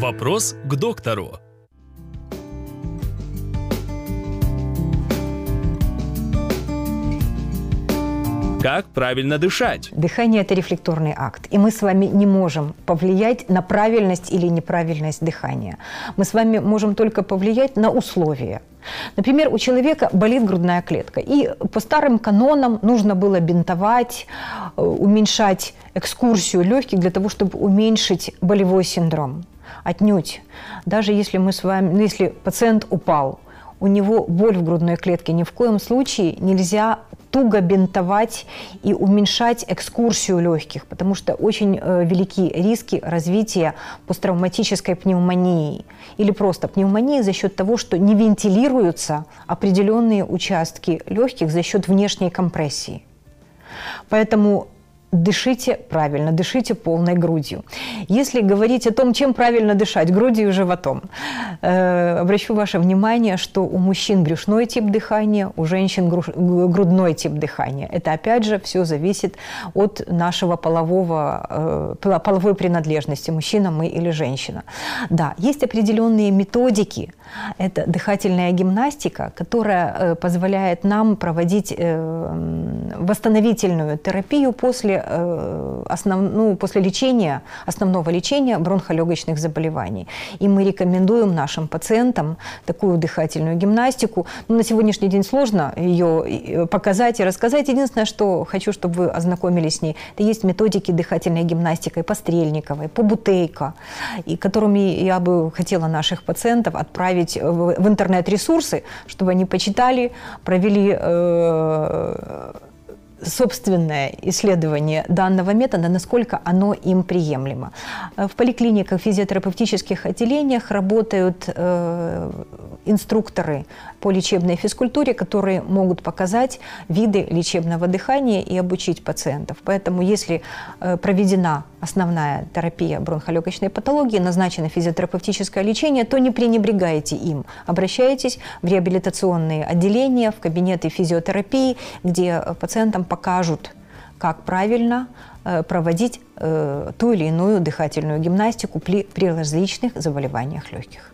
Вопрос к доктору. Как правильно дышать? Дыхание – это рефлекторный акт, и мы с вами не можем повлиять на правильность или неправильность дыхания. Мы с вами можем только повлиять на условия. Например, у человека болит грудная клетка, и по старым канонам нужно было бинтовать, э, уменьшать экскурсию легких для того, чтобы уменьшить болевой синдром. Отнюдь. Даже если мы с вами, ну, если пациент упал, у него боль в грудной клетке, ни в коем случае нельзя туго бинтовать и уменьшать экскурсию легких, потому что очень э, велики риски развития посттравматической пневмонии или просто пневмонии за счет того, что не вентилируются определенные участки легких за счет внешней компрессии. Поэтому Дышите правильно, дышите полной грудью. Если говорить о том, чем правильно дышать, грудью и животом, э, обращу ваше внимание, что у мужчин брюшной тип дыхания, у женщин грудной тип дыхания. Это опять же все зависит от нашего полового, э, половой принадлежности, мужчина мы или женщина. Да, есть определенные методики, это дыхательная гимнастика, которая э, позволяет нам проводить э, восстановительную терапию после Э, основ, ну, после лечения, основного лечения бронхолегочных заболеваний. И мы рекомендуем нашим пациентам такую дыхательную гимнастику. Ну, на сегодняшний день сложно ее э, показать и рассказать. Единственное, что хочу, чтобы вы ознакомились с ней, это есть методики дыхательной гимнастики по Стрельниковой, по Бутейко, и которыми я бы хотела наших пациентов отправить в, в интернет-ресурсы, чтобы они почитали, провели э, собственное исследование данного метода, насколько оно им приемлемо. В поликлиниках, физиотерапевтических отделениях работают э, инструкторы по лечебной физкультуре, которые могут показать виды лечебного дыхания и обучить пациентов. Поэтому если э, проведена основная терапия бронхолегочной патологии, назначено физиотерапевтическое лечение, то не пренебрегайте им. Обращайтесь в реабилитационные отделения, в кабинеты физиотерапии, где пациентам покажут, как правильно э, проводить э, ту или иную дыхательную гимнастику при различных заболеваниях легких.